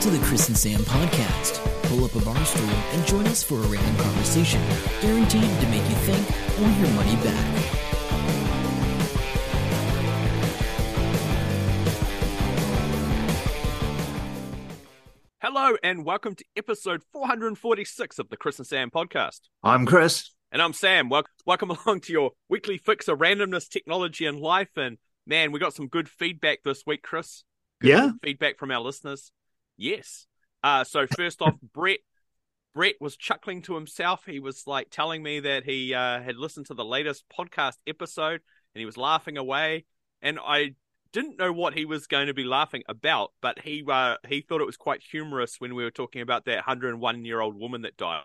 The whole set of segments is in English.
Welcome to the Chris and Sam podcast. Pull up a bar stool and join us for a random conversation, guaranteed to make you think or your money back. Hello and welcome to episode 446 of the Chris and Sam podcast. I'm Chris. And I'm Sam. Wel- welcome along to your weekly fix of randomness, technology, and life. And man, we got some good feedback this week, Chris. Good Yeah? feedback from our listeners. Yes. Uh, so first off, Brett. Brett was chuckling to himself. He was like telling me that he uh, had listened to the latest podcast episode and he was laughing away. And I didn't know what he was going to be laughing about, but he uh, he thought it was quite humorous when we were talking about that 101 year old woman that died.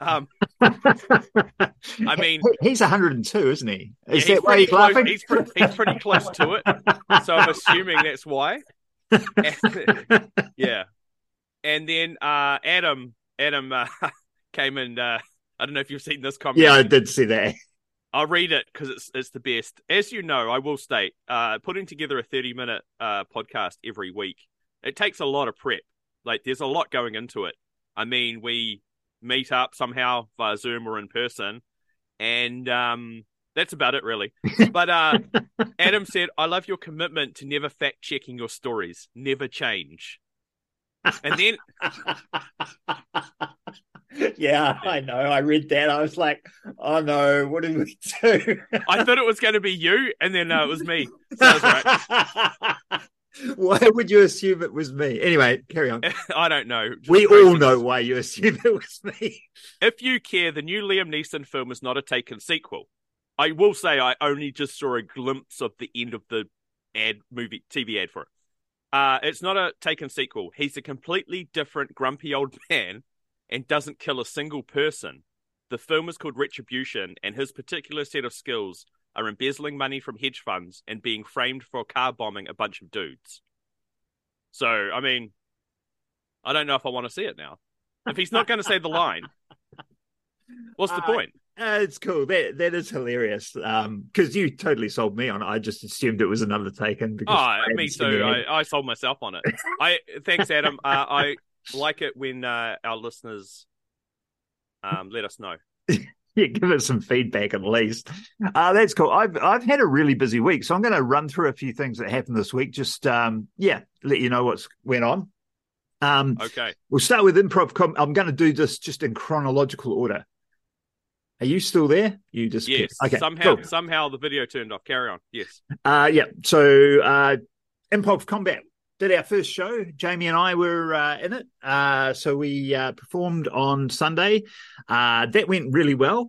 Um, I mean, he's 102, isn't he? Is yeah, that why he's close, laughing? He's, he's pretty close to it, so I'm assuming that's why. And- yeah, and then uh, Adam Adam uh, came and uh, I don't know if you've seen this comment. yeah, I did see that. I'll read it because it's it's the best. As you know, I will state, uh, putting together a thirty minute uh, podcast every week, it takes a lot of prep. Like there's a lot going into it. I mean, we meet up somehow via Zoom or in person, and um, that's about it really. But uh, Adam said, "I love your commitment to never fact checking your stories, never change." And then yeah, I know. I read that. I was like, oh no, what did we do? I thought it was going to be you, and then uh, it was me. So right. Why would you assume it was me? Anyway, carry on. I don't know. Just We all know why you assume it was me. If you care, the new Liam Neeson film is not a taken sequel. I will say I only just saw a glimpse of the end of the ad movie TV ad for it. Uh, it's not a taken sequel. He's a completely different grumpy old man and doesn't kill a single person. The film is called Retribution, and his particular set of skills are embezzling money from hedge funds and being framed for car bombing a bunch of dudes. So, I mean, I don't know if I want to see it now. If he's not going to say the line, what's the Uh, point? Uh, it's cool. That that is hilarious. Um, because you totally sold me on it. I just assumed it was another taken. Because Oh, I me too. I, I sold myself on it. I thanks, Adam. Uh, I like it when uh, our listeners um, let us know. yeah, give us some feedback at least. Uh, that's cool. I've I've had a really busy week, so I'm going to run through a few things that happened this week. Just um, yeah, let you know what's went on. Um, Okay. we'll start with improv. Com- I'm going to do this just in chronological order. Are you still there? You just Yes. Okay. somehow, cool. somehow the video turned off. Carry on. Yes. Uh, yeah. So, uh, Improv Combat did our first show. Jamie and I were uh, in it. Uh, so we uh, performed on Sunday. Uh, that went really well.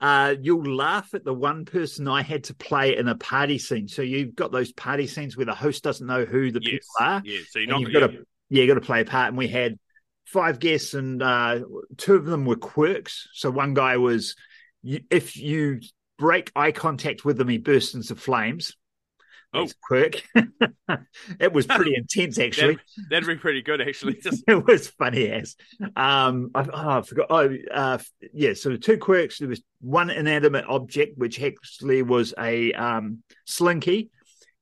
Uh, you'll laugh at the one person I had to play in a party scene. So you've got those party scenes where the host doesn't know who the yes. people are. Yeah. So you're not, you've yeah, got to yeah, you got to play a part. And we had five guests, and uh, two of them were quirks. So one guy was, if you break eye contact with him, he bursts into flames. Oh. Quirk. it was pretty intense, actually. That, that'd be pretty good, actually. It was funny as. Um, I, oh, I forgot. Oh, uh, yeah. So the two quirks. There was one inanimate object, which actually was a um, slinky,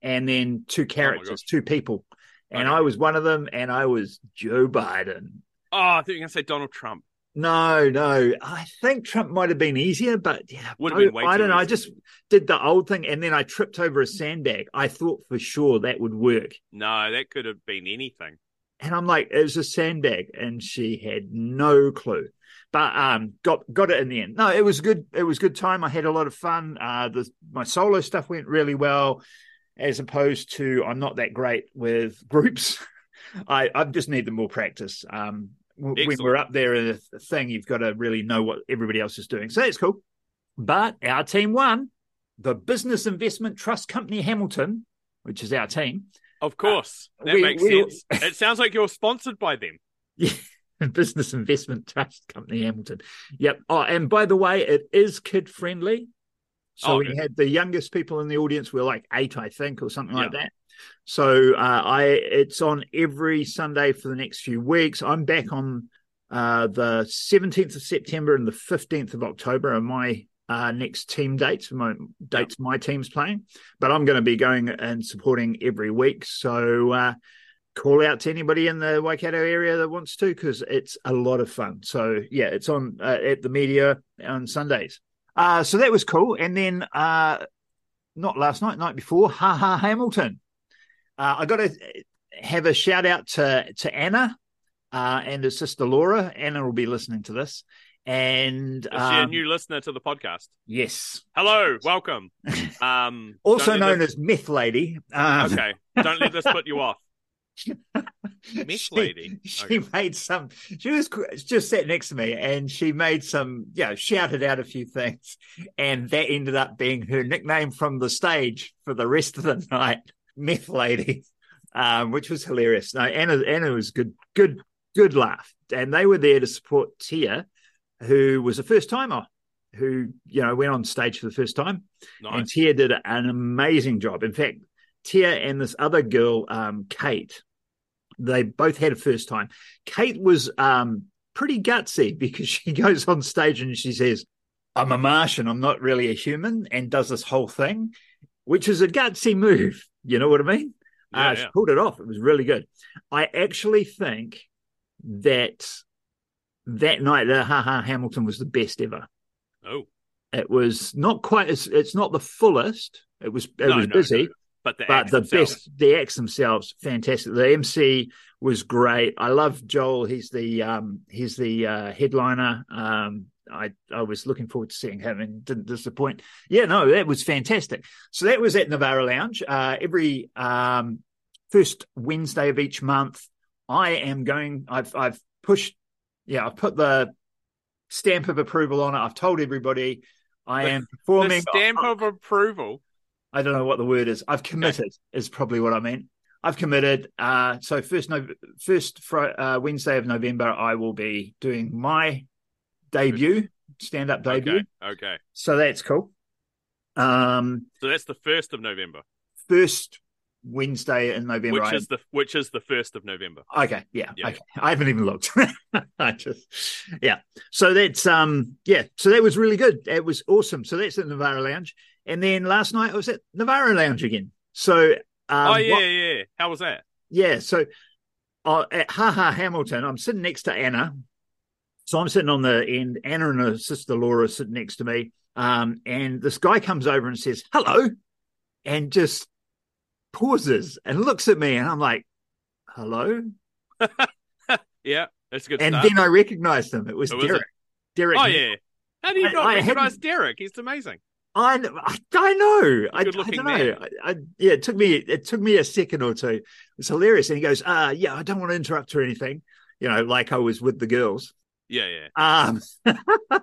and then two characters, gosh. two people. And Okay. I was one of them, and I was Joe Biden. Oh, I think you're gonna say Donald Trump. No, no. I think Trump might have been easier, but yeah, Would have I, been way I don't know. I just did the old thing, and then I tripped over a sandbag. I thought for sure that would work. No, that could have been anything. And I'm like, it was a sandbag, and she had no clue. But um, got got it in the end. No, it was good. It was good time. I had a lot of fun. Uh, the my solo stuff went really well, as opposed to I'm not that great with groups. I I just need the more practice. Um, w- when we're up there in a thing, you've got to really know what everybody else is doing. So that's cool. But our team won. The Business Investment Trust Company Hamilton, which is our team, Of course, uh, that we- makes we- sense. It sounds like you're sponsored by them. Yeah, Business Investment Trust Company Hamilton. Yep. Oh, and by the way, it is kid friendly. So Oh, we had the youngest people in the audience We were like eight, I think, or something like that. So uh, I it's on every Sunday for the next few weeks. I'm back on uh, the 17th of September and the 15th of October are my uh, next team dates, my dates my team's playing. But I'm going to be going and supporting every week. So uh, call out to anybody in the Waikato area that wants to because it's a lot of fun. So yeah, it's on uh, at the Meteor on Sundays. Uh, so that was cool. And then uh, not last night, night before, Ha Ha Hamilton. Uh, I got to have a shout out to to Anna uh, and her sister Laura. Anna will be listening to this. And Is she a um, new listener to the podcast? yes, Hello, welcome. Um, also known this- as Myth Lady. Um, Okay, don't let this put you off. She- Lady. She Okay. made some. She was just sat next to me, and she made some. You know, shouted out a few things, and that ended up being her nickname from the stage for the rest of the night, Myth Lady, um, which was hilarious. No, Anna, Anna was good, good, good laugh, and they were there to support Tia, who was a first timer, who you know went on stage for the first time, and Tia did an amazing job. In fact, Tia and this other girl, um, Kate, they both had a first time. Kate was um, pretty gutsy because she goes on stage and she says, I'm a Martian, I'm not really a human, and does this whole thing, which is a gutsy move. You know what I mean? Yeah, uh, She yeah. pulled it off. It was really good. I actually think that that night, the Ha Ha Hamilton was the best ever. Oh, It was not quite as, it's not the fullest. It was, it No, was no, busy no. But the but the best the acts themselves fantastic. The mc was great. I love joel. He's the um he's the uh headliner. Um i i was looking forward to seeing him and didn't disappoint. Yeah no that was fantastic. So that was at navara lounge. Uh every um first wednesday of each month i am going i've i've pushed yeah i've put the stamp of approval on it. I've told everybody i The- am The performing. stamp of approval. I don't know what the word is. I've committed is probably what I meant. I've committed. Uh, so first, no, first fr- uh, Wednesday of November, I will be doing my debut, stand up debut. Okay, okay. So that's cool. Um, So that's the first of November, first Wednesday in November. which is the which is the first of November. Okay, yeah, Yeah. okay. I haven't even looked. I just, yeah. So that's um, yeah. So that was really good. It was awesome. So that's at Navara Lounge, and then last night I was at Navarro Lounge again. So um, oh yeah, what- yeah. How was that? Yeah, so uh, at Haha Hamilton, I'm sitting next to Anna. So I'm sitting on the end. Anna and her sister Laura sitting next to me. Um, and this guy comes over and says, hello, and just pauses and looks at me. And I'm like, hello. Yeah, that's a good. And start. then I recognized him. It was Who Derek. Derek. oh yeah. How do you I- not I recognize Derek? He's amazing. I, I, I know. I, I don't know. I, yeah, it took me it took me a second or two. It's hilarious. And he goes, uh, yeah, I don't want to interrupt or anything. You know, like I was with the girls. Yeah, yeah. Um,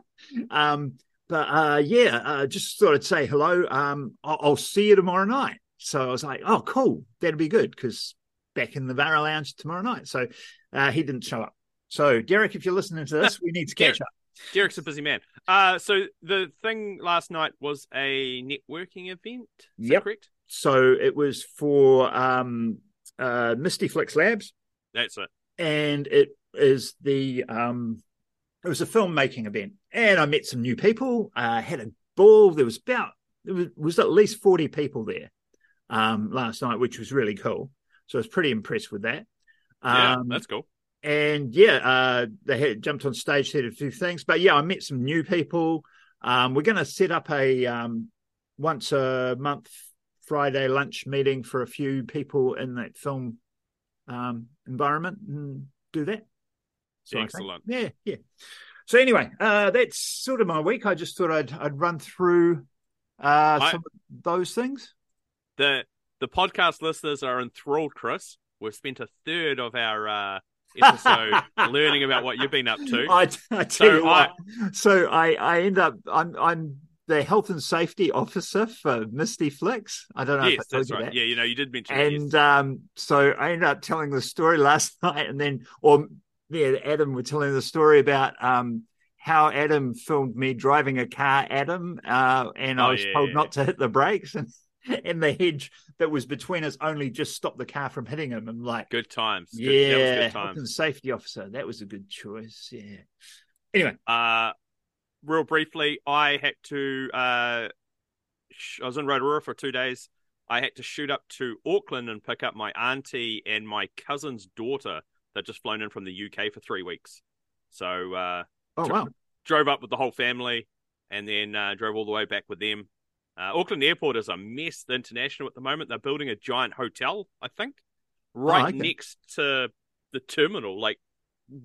um, but uh, yeah, uh, just thought I'd say hello. Um, I'll, I'll see you tomorrow night. So I was like, oh, cool, that'd be good because back in the Vara Lounge tomorrow night. So uh, he didn't show up. So Derek, if you're listening to this, we need to catch up. Derek's a busy man. Uh, so the thing last night was a networking event. Is Yep. correct? So it was for um, uh, Misty Flicks Labs, That's it. and it is the um, it was a filmmaking event, and I met some new people. Uh, had a ball. There was about there was, was at least forty people there um, last night, which was really cool. So I was pretty impressed with that. Yeah, Um, that's cool. And yeah, uh, they had jumped on stage, said a few things, but yeah, I met some new people. Um, we're going to set up a um, once a month Friday lunch meeting for a few people in that film um, environment and do that. So Excellent. yeah, yeah. So anyway, uh, that's sort of my week. I just thought I'd I'd run through uh, I- some of those things. The the podcast listeners are enthralled, Chris. We've spent a third of our uh, episode learning about what you've been up to. I, I tell So you what. So I, I end up I'm I'm the health and safety officer for Misty Flicks. I don't know yes, if I told that's you right. that. Yeah, you know, you did mention it, And yes. um, so I ended up telling the story last night, and then or yeah, Adam were telling the story about um how Adam filmed me driving a car, Adam, uh, and I Oh, was yeah, told yeah, not to hit the brakes, and and the hedge that was between us only just stopped the car from hitting him. I'm like, Good times. Good- yeah, that was good times. and safety officer. That was a good choice. Yeah. Anyway, Uh, real briefly, I had to. Uh, sh- I was in Rotorua for two days. I had to shoot up to Auckland and pick up my auntie and my cousin's daughter that just flown in from the UK for three weeks. So uh, Oh Sure. wow. drove up with the whole family and then uh, drove all the way back with them. Uh, Auckland Airport is a mess. The international at the moment, they're building a giant hotel, I think, right Oh, okay. next to the terminal, like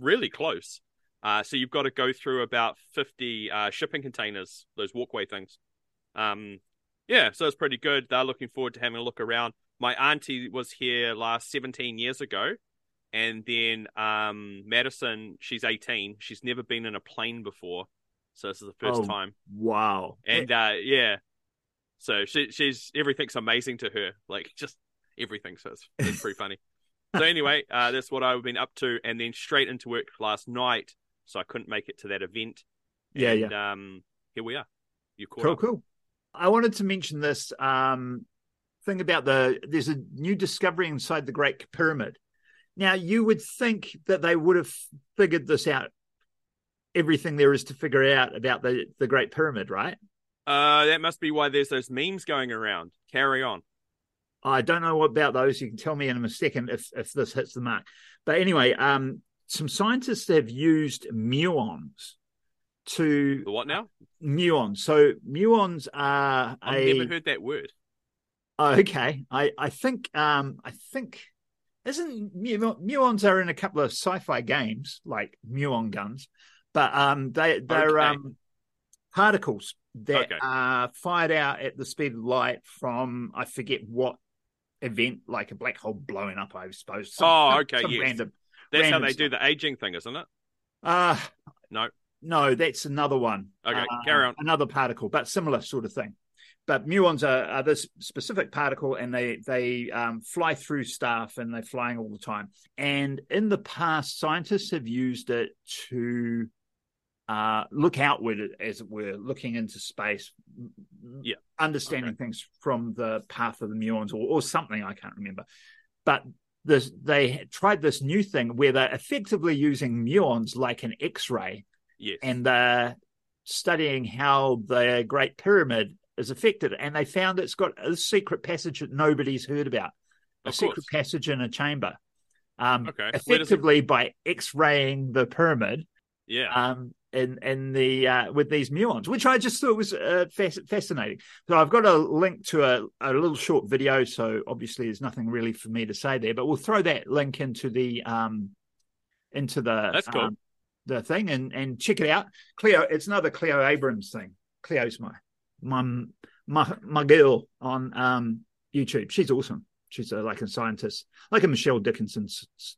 really close. Uh, so you've got to go through about 50 uh, shipping containers, those walkway things. Um, yeah, so it's pretty good. They're looking forward to having a look around. My auntie was here last 17 years ago. And then um, Madison, she's 18. She's never been in a plane before. So this is the first Oh, time. Wow. And uh, yeah, so she, she's everything's amazing to her, like just everything. So it's, it's pretty funny. So anyway, uh, that's what I've been up to, and then straight into work last night. So I couldn't make it to that event. yeah, and, yeah. Um, here we are. You Cool, up. cool. I wanted to mention this um, thing about the there's a new discovery inside the Great Pyramid. Now you would think that they would have figured this out, everything there is to figure out about the the Great Pyramid, right? Uh, that must be why there's those memes going around. Carry on. I don't know what about those. You can tell me in a second if if this hits the mark. But anyway, um, some scientists have used muons to The what now? muons. So muons are I've a never heard that word. Oh, okay. I I think um I think isn't mu- muons are in a couple of sci-fi games like muon guns, but um they they're Okay. um particles that Okay. are fired out at the speed of light from I forget what event like a black hole blowing up I suppose. Some- Oh, okay, some yes. random. That's how Random they do the aging thing, isn't it? Uh No. no, that's another one. Okay, Uh, carry on. Another particle, but similar sort of thing. But muons are, are this specific particle, and they they um, fly through stuff, and they're flying all the time. And in the past, scientists have used it to uh, look outward, as it were, looking into space, Yeah. understanding things from the path of the muons, or, or something I can't remember. But this, they tried this new thing where they're effectively using muons like an X-ray Yes. and they're studying how the Great Pyramid is affected. And they found it's got a secret passage that nobody's heard about, a secret passage in a chamber. Um, Okay. Does it- effectively by X-raying the pyramid yeah. um, in in the uh, with these muons, which I just thought was uh, fascinating. So I've got a link to a, a little short video. So obviously there's nothing really for me to say there, but we'll throw that link into the um into the That's cool. um, the thing and and check it out. Cleo, it's another Cleo Abrams thing. Cleo's my my my, my girl on um YouTube. She's awesome. She's a, like a scientist, like a Michelle Dickinson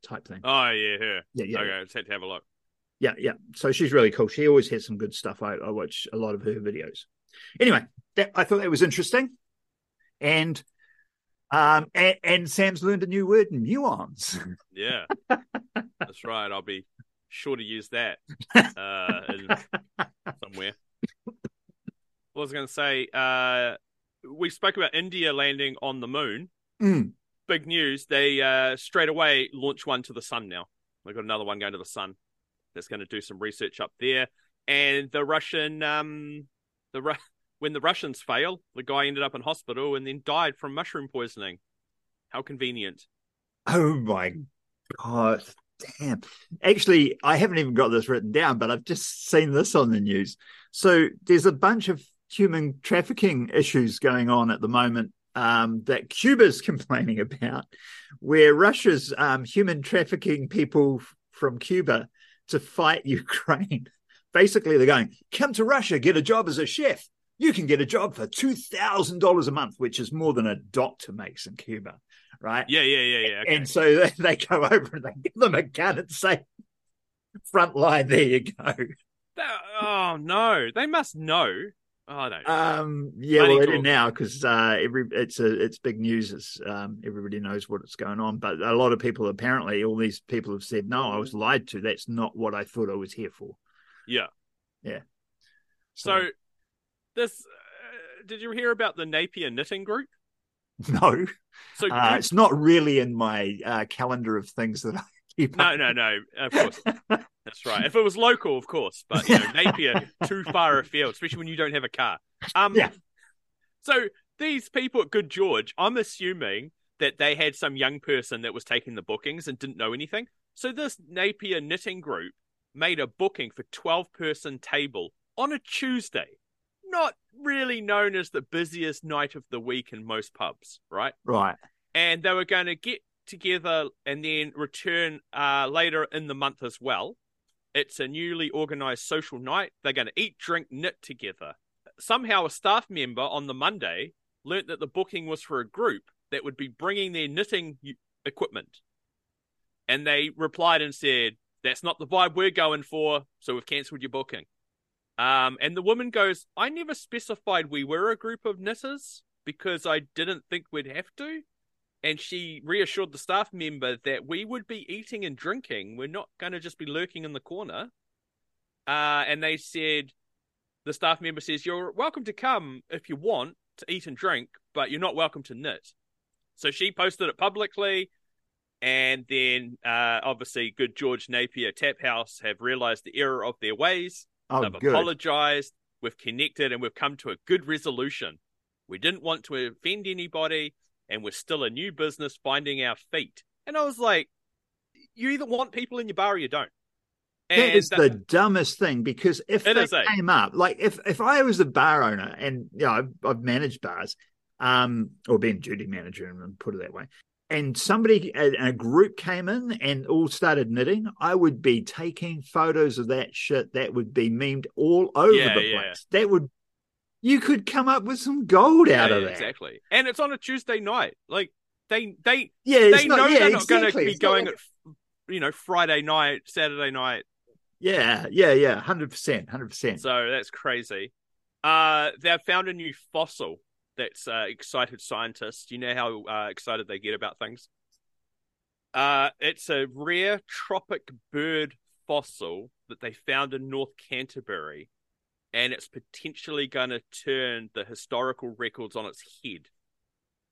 type thing. oh, yeah, her. Yeah, yeah, Okay, I just had to have a look. Yeah, yeah. So she's really cool. She always has some good stuff. I, I watch a lot of her videos. Anyway, that, I thought that was interesting, and um, and, and Sam's learned a new word, muons. Yeah. That's right. I'll be sure to use that uh, in somewhere. I was going to say? Uh, we spoke about India landing on the moon. Mm. Big news. They uh, straight away launch one to the sun now. They've got another one going to the sun. That's going to do some research up there. And the Russian, um, the Ru- when the Russians fail, the guy ended up in hospital and then died from mushroom poisoning. How convenient. Oh my god, damn! Actually, I haven't even got this written down, but I've just seen this on the news. So there's a bunch of human trafficking issues going on at the moment um, that Cuba's complaining about, where Russia's um, human trafficking people from Cuba to fight Ukraine. Basically, they're going, come to Russia, get a job as a chef. You can get a job for $2,000 a month, which is more than a doctor makes in Cuba, right? Yeah, yeah, yeah, yeah. Okay. And so they, they go over and they give them a gun and say, front line, there you go. That- oh no, they must know. Oh, I don't. know. Um, yeah, Bloody well, cool. do now because uh, every it's a it's big news. It's, um, everybody knows what's going on, but a lot of people apparently, all these people have said, "No, I was lied to. That's not what I thought I was here for." yeah. yeah. So, this. Uh, did you hear about the Napier Knitting Group? no, So uh, it's not really in my uh, calendar of things that I keep. no, up no, no. Of course, that's right. If it was local, of course, but you know, Napier too far afield, especially when you don't have a car. Um, Yeah. So these people at Good George, I'm assuming that they had some young person that was taking the bookings and didn't know anything. So this Napier knitting group made a booking for 12 person table on a Tuesday. Not really known as the busiest night of the week in most pubs, right? Right. And they were going to get together and then return uh, later in the month as well. It's a newly organized social night. They're going to eat, drink, knit together. Somehow, a staff member on the Monday learnt that the booking was for a group that would be bringing their knitting equipment. And they replied and said, That's not the vibe we're going for, so we've cancelled your booking. Um, and the woman goes, I never specified we were a group of knitters because I didn't think we'd have to. And she reassured the staff member that we would be eating and drinking. We're not going to just be lurking in the corner. Uh, and they said, the staff member says, You're welcome to come if you want to eat and drink, but you're not welcome to knit. So she posted it publicly. And then, uh, obviously, Good George Napier Tap House have realized the error of their ways Oh, They've good. apologized. We've connected and we've come to a good resolution. We didn't want to offend anybody, and we're still a new business finding our feet. And I was like, you either want people in your bar or you don't. And That is that- the dumbest thing because if It that is, eh? came up, like if if I was a bar owner and you know I've, I've managed bars, um, or been duty manager and put it that way, and somebody a, a group came in and all started knitting, I would be taking photos of that shit. That would be memed all over Yeah, the yeah. place. That would you could come up with some gold out Yeah, of that. exactly. And it's on a Tuesday night. Like they they Yeah, they not, know yeah, they're not exactly. going to be It's going like- at you know Friday night, Saturday night. yeah, yeah, yeah, hundred percent, hundred percent. So that's crazy. Uh, they've found a new fossil that's uh, excited scientists. You know how uh, excited they get about things. Uh, it's a rare tropic bird fossil that they found in North Canterbury, and it's potentially going to turn the historical records on its head.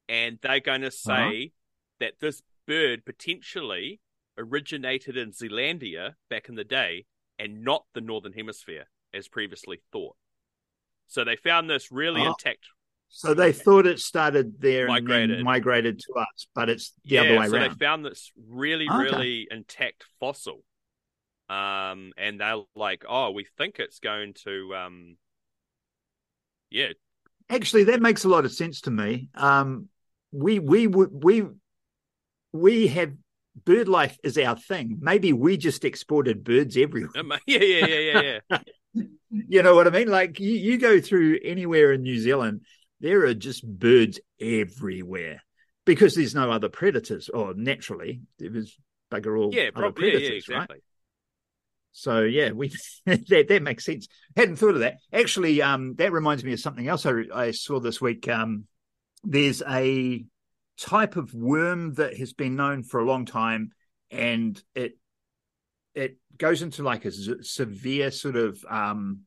And they're going to uh-huh. say that this bird potentially originated in Zealandia back in the day and not the Northern Hemisphere as previously thought. So they found this really Oh. intact. So they thought it started there and Migrated. then migrated to us, but it's the yeah, other way so around. So they found this really, Okay. really intact fossil. Um, and they're like, oh, we think it's going to, um, yeah, Actually, that makes a lot of sense to me. Um, we we we we have bird life is our thing. Maybe we just exported birds everywhere. Yeah, yeah, yeah, yeah, yeah. You know what I mean? Like you, you go through anywhere in New Zealand, there are just birds everywhere because there's no other predators. Or naturally, there was bugger all yeah, other probably, yeah, predators, yeah, right? exactly. So yeah, we that that makes sense. Hadn't thought of that. Actually, um, that reminds me of something else I, I saw this week. Um, there's a type of worm that has been known for a long time, and it it goes into like a z- severe sort of um,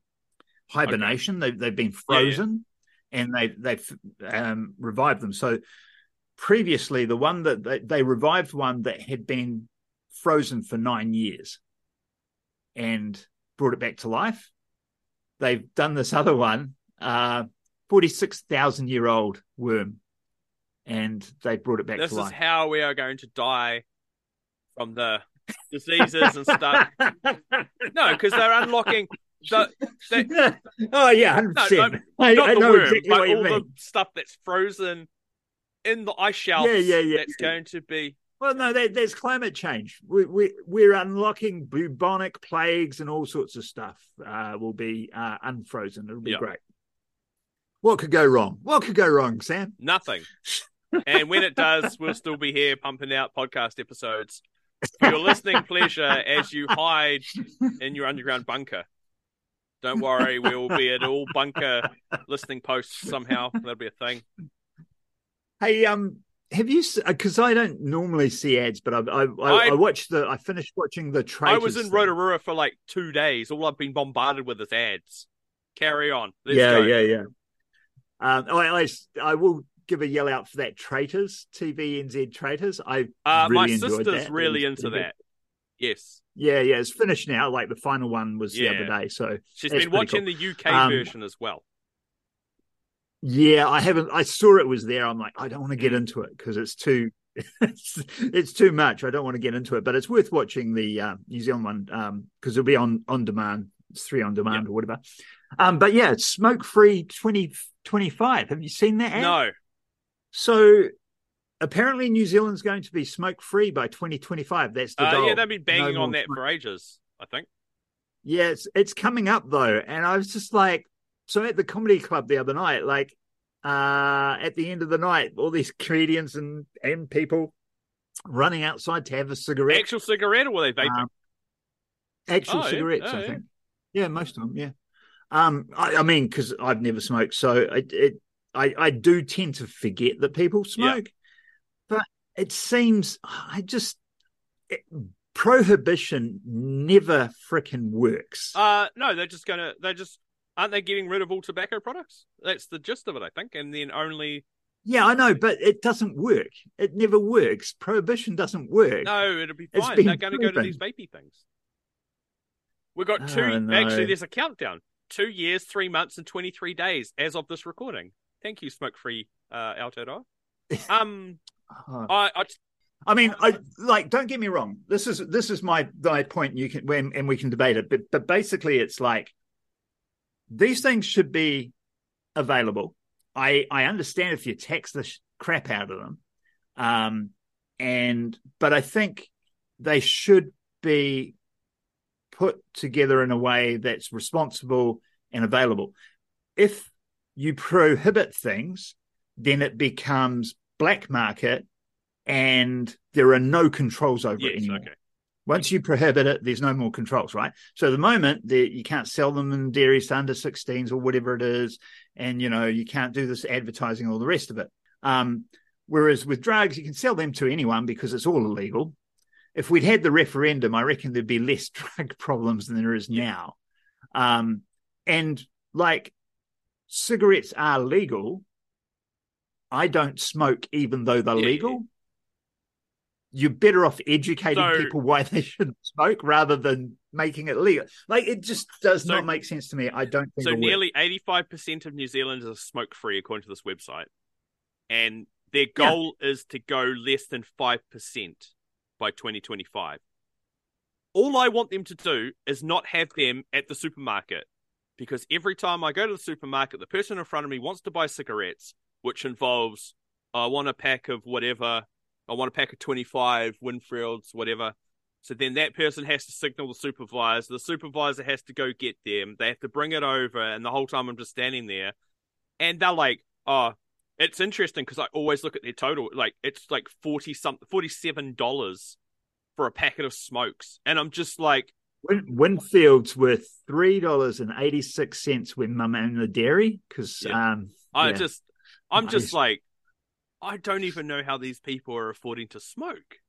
hibernation. They, they've been Yeah, yeah. frozen, and they they've um, revived them. So previously, the one that they, they revived one that had been frozen for nine years and brought it back to life. They've done this other one, uh, 46,000 year old worm, and they brought it back This to is life. how we are going to die from the diseases and stuff. No, because they're unlocking the, they- oh, yeah, 100%. No, I, not I the know worm, exactly but what you all mean. the stuff that's frozen in the ice shelves. Yeah, yeah, yeah. That's going to be. Well, no, there, there's climate change. We, we, we're unlocking bubonic plagues and all sorts of stuff uh, will be uh, unfrozen. It'll be Yeah. great. What could go wrong? What could go wrong, Sam? Nothing. and when it does, we'll still be here pumping out podcast episodes for your listening pleasure as you hide in your underground bunker. Don't worry, we will be at all bunker listening posts somehow. That'll be a thing. Hey, um, have you? Because I don't normally see ads, but I I, I, I- watched the. I finished watching the I was in thing. Rotorua for like two days. All I've been bombarded with is ads. Carry on. Let's yeah, go. yeah, yeah. Um, I, I I will give a yell out for that traitors TV NZ traitors. I Uh, really my enjoyed sister's that. really into that. Yes. Yeah, yeah, it's finished now. Like the final one was the other day. So She's been watching the UK Um, version as well. Yeah, I haven't. I saw it was there. I'm like, I don't want to get into it because it's too, it's, it's too much. I don't want to get into it, but it's worth watching the uh, New Zealand one because it'll be on on demand. It's three on demand Yeah. or whatever. Um, but yeah, it's smoke free 2025. Have you seen that? ad? No. So apparently, New Zealand's going to be smoke free by 2025. That's the Uh, goal. yeah, they've been banging No on that smoke. for ages, I think. Yeah, it's it's coming up though, and I was just like, so at the comedy club the other night, like uh at the end of the night, all these comedians and and people running outside to have a cigarette, Actual cigarette or were they vaping? Um, actual Oh, yeah. cigarettes, Oh, I yeah. think. Yeah, most of them. Yeah. Um, I, I mean, because I've never smoked, so it, it I I do tend to forget that people smoke, but it seems I just it, prohibition never frickin' works. Uh no, they're just gonna they're just aren't they getting rid of all tobacco products? That's the gist of it, I think. And then only Yeah, I know, but it doesn't work. It never works. Prohibition doesn't work. no, it'll be fine. They're gonna go to these vapey things. We've got two Oh, no. actually there's a countdown. Two years, three months, and twenty three days as of this recording. Thank you, smoke free uh Aotearoa. Um Oh. I, I I mean, I like. Don't get me wrong. This is this is my my point. You can when and we can debate it, but but basically, it's like these things should be available. I I understand if you tax the sh- crap out of them, um, and but I think they should be put together in a way that's responsible and available. If you prohibit things, then it becomes black market and there are no controls over it anymore. okay. Once you prohibit it, there's no more controls, right? So at the moment, the, you can't sell them in dairies to under 16s or whatever it is, and you know you can't do this advertising, all the rest of it. Um, whereas with drugs, you can sell them to anyone because it's all illegal. If we'd had the referendum, I reckon there'd be less drug problems than there is now. Um, and like cigarettes are legal, I don't smoke even though they're Yeah, legal. You're better off educating So- people why they shouldn't smoke rather than making it legal. Like it just does So- not make sense to me. I don't think So nearly eighty five percent of New Zealanders are smoke free according to this website. And their goal is to go less than five percent by twenty twenty five. All I want them to do is not have them at the supermarket. Because every time I go to the supermarket, the person in front of me wants to buy cigarettes, which involves I want a pack of whatever, I want a pack of 25 Winfields, whatever. So then that person has to signal the supervisor. The supervisor has to go get them. They have to bring it over. And the whole time I'm just standing there. And they're like, oh, it's interesting because I always look at their total. Like, it's like 40 something, $47 for a packet of smokes. And I'm just like, Win- Winfield's worth three dollars and eighty six cents when mum owned the dairy because Yeah. um I yeah. just, I'm just like, I don't even know how these people are affording to smoke.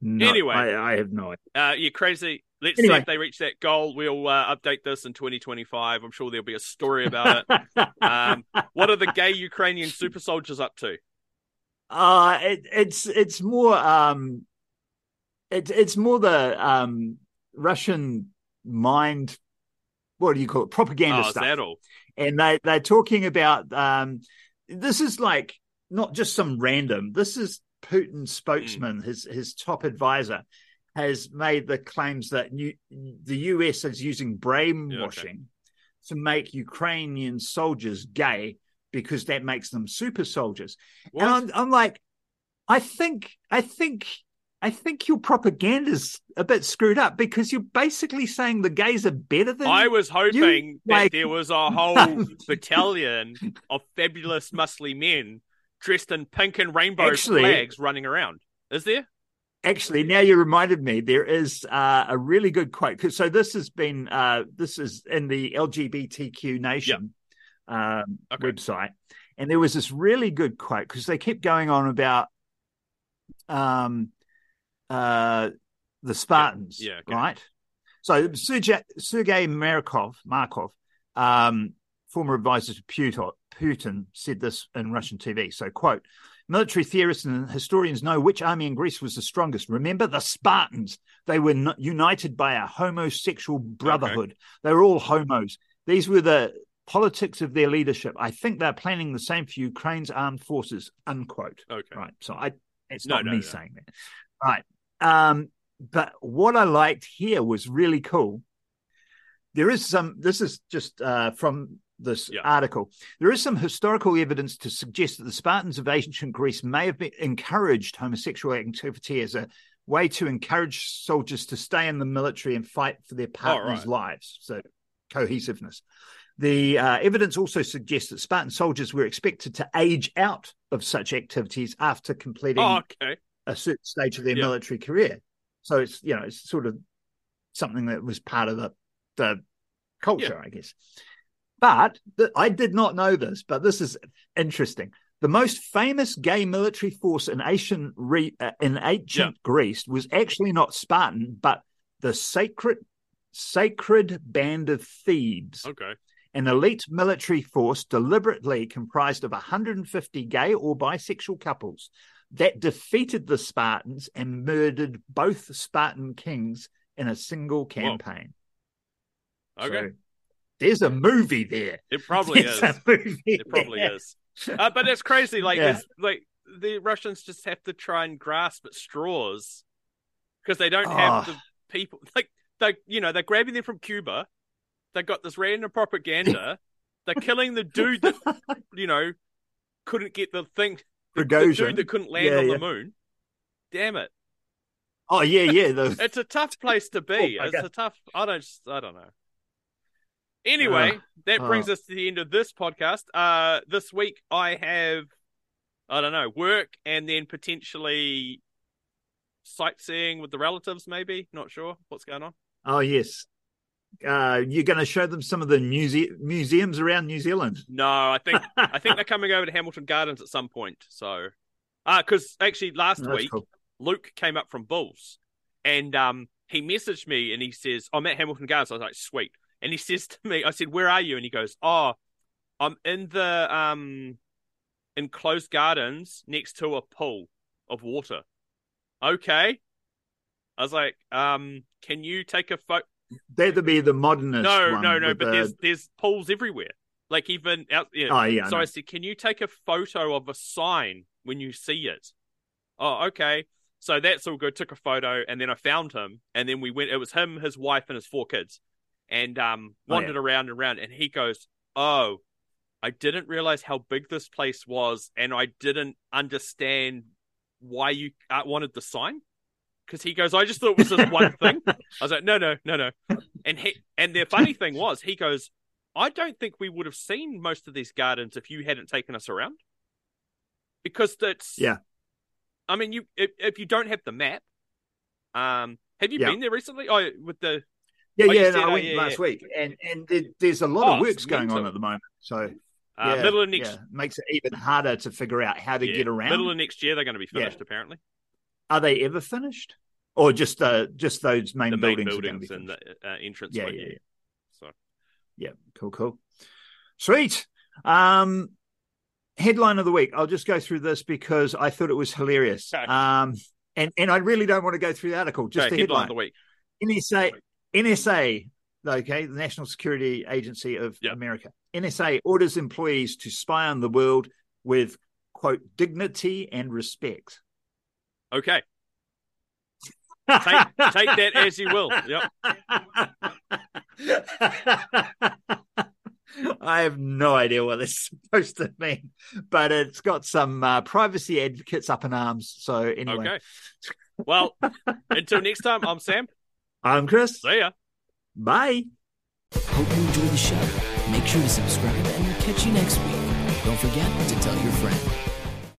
no, anyway. I, I have no idea. Uh, yeah, crazy. Let's see Anyway. if they reach that goal. We'll uh, update this in 2025. I'm sure there'll be a story about it. Um, what are the gay Ukrainian super soldiers up to? Uh it, it's it's more um it's it's more the um Russian mind what do you call it propaganda Oh, stuff that all? and they they're talking about um this is like not just some random this is Putin's hmm. spokesman his his top advisor has made the claims that new, the US is using brainwashing to make Ukrainian soldiers gay because that makes them super soldiers. What? and I'm, I'm like, I think, I think, I think your propaganda's a bit screwed up because you're basically saying the gays are better than. I was hoping that like- there was a whole battalion of fabulous muscly men dressed in pink and rainbow Actually- flags running around. Is there? Actually, now you reminded me, there is uh, a really good quote. So this has been, uh, this is in the LGBTQ Nation um, Okay. website, and there was this really good quote because they kept going on about um, uh, the Spartans, Yeah, okay. right? So Sergei, Sergei Markov, Markov, um, former advisor to Putin, Putin, said this in Russian TV. So, quote, military theorists and historians know which army in Greece was the strongest. Remember the Spartans. They were n- united by a homosexual brotherhood. They were all homos. These were the politics of their leadership. I think they're planning the same for Ukraine's armed forces. Unquote. Okay. Right. So I it's No, not no, me no. saying that. Right. Um, but what I liked here was really cool. There is some this is just uh from this Yeah. article. There is some historical evidence to suggest that the Spartans of ancient Greece may have been encouraged homosexual activity as a way to encourage soldiers to stay in the military and fight for their partners' right. lives. So cohesiveness. The uh, evidence also suggests that Spartan soldiers were expected to age out of such activities after completing Oh, okay. A certain stage of their Yeah. military career. So it's you know it's sort of something that was part of the the culture, I guess. But th- I did not know this, but this is interesting. The most famous gay military force in ancient re- uh, in ancient Greece was actually not Spartan, but the sacred sacred band of Thebes Okay. an elite military force deliberately comprised of 150 gay or bisexual couples that defeated the Spartans and murdered both Spartan kings in a single campaign. Okay. So there's a movie there. it probably There's is. It probably there. is. Uh, but it's crazy. Like, Yeah. like the Russians just have to try and grasp at straws because they don't have Oh. the people. Like, they, you know, they're grabbing them from Cuba. They got this random propaganda. they're killing the dude that, you know, couldn't get the thing. The, the dude that couldn't land Yeah, on yeah. the moon. Damn it! Oh yeah, yeah. The, It's a tough place to be. Oh, it's God. a tough. I don't. I don't know. Anyway, that uh. brings us to the end of this podcast. Uh, this week I have, I don't know, work and then potentially sightseeing with the relatives. Maybe not sure what's going on. oh yes. Uh, you're going to show them some of the muse- museums around New Zealand. No, I think I think they're coming over to Hamilton Gardens at some point. So, uh, because actually last week cool. Luke came up from Bulls and um he messaged me and he says, I'm at Hamilton Gardens. I was like, sweet. And he says to me, I said, Where are you? And he goes, Oh, I'm in the um enclosed gardens next to a pool of water. Okay. I was like, um, can you take a photo? That'd be the modernist. No, one no, no, but the- there's there's pools everywhere. Like even out yeah. Oh yeah. So I I said, "Can you take a photo of a sign when you see it?" Oh, okay. So that's all good. Took a photo, and then I found him, and then we went. It was him, his wife, and his four kids, and um, Oh, yeah. wandered around and around. And he goes, "Oh, I didn't realize how big this place was, and I didn't understand why you uh, wanted the sign." Because he goes, "I just thought it was this one thing." I was like, "No, no, no, no." And he and the funny thing was, he goes, I don't think we would have seen most of these gardens if you hadn't taken us around. Because that's Yeah. I mean, you if, if you don't have the map, um, have you Yeah. been there recently? Oh, with the Yeah, Oh, yeah, no, I oh, went yeah, last yeah. week, and and there, there's a lot Oh, of works going on at the moment, so uh, middle of next makes it even harder to figure out how to get around. middle of next year they're going to be finished apparently. Are they ever finished, or just uh just those main The main buildings? are buildings and the uh, entrance. yeah, yeah, yeah, So yeah, cool, cool, sweet. Um, headline of the week. I'll just go through this because I thought it was hilarious. Okay. Um, and and I really don't want to go through the article. Just okay, the headline headline. of the week. NSA, NSA, okay, the National Security Agency of Yeah. America. NSA orders employees to spy on the world with quote dignity and respect. Okay, take take that as you will. Yep. I have no idea what this is supposed to mean, but it's got some uh, privacy advocates up in arms. So anyway, Okay. Well, until next time, I'm Sam. I'm Chris. See ya. Bye. Hope you enjoyed the show. Make sure to subscribe and we'll catch you next week. Don't forget to tell your friend.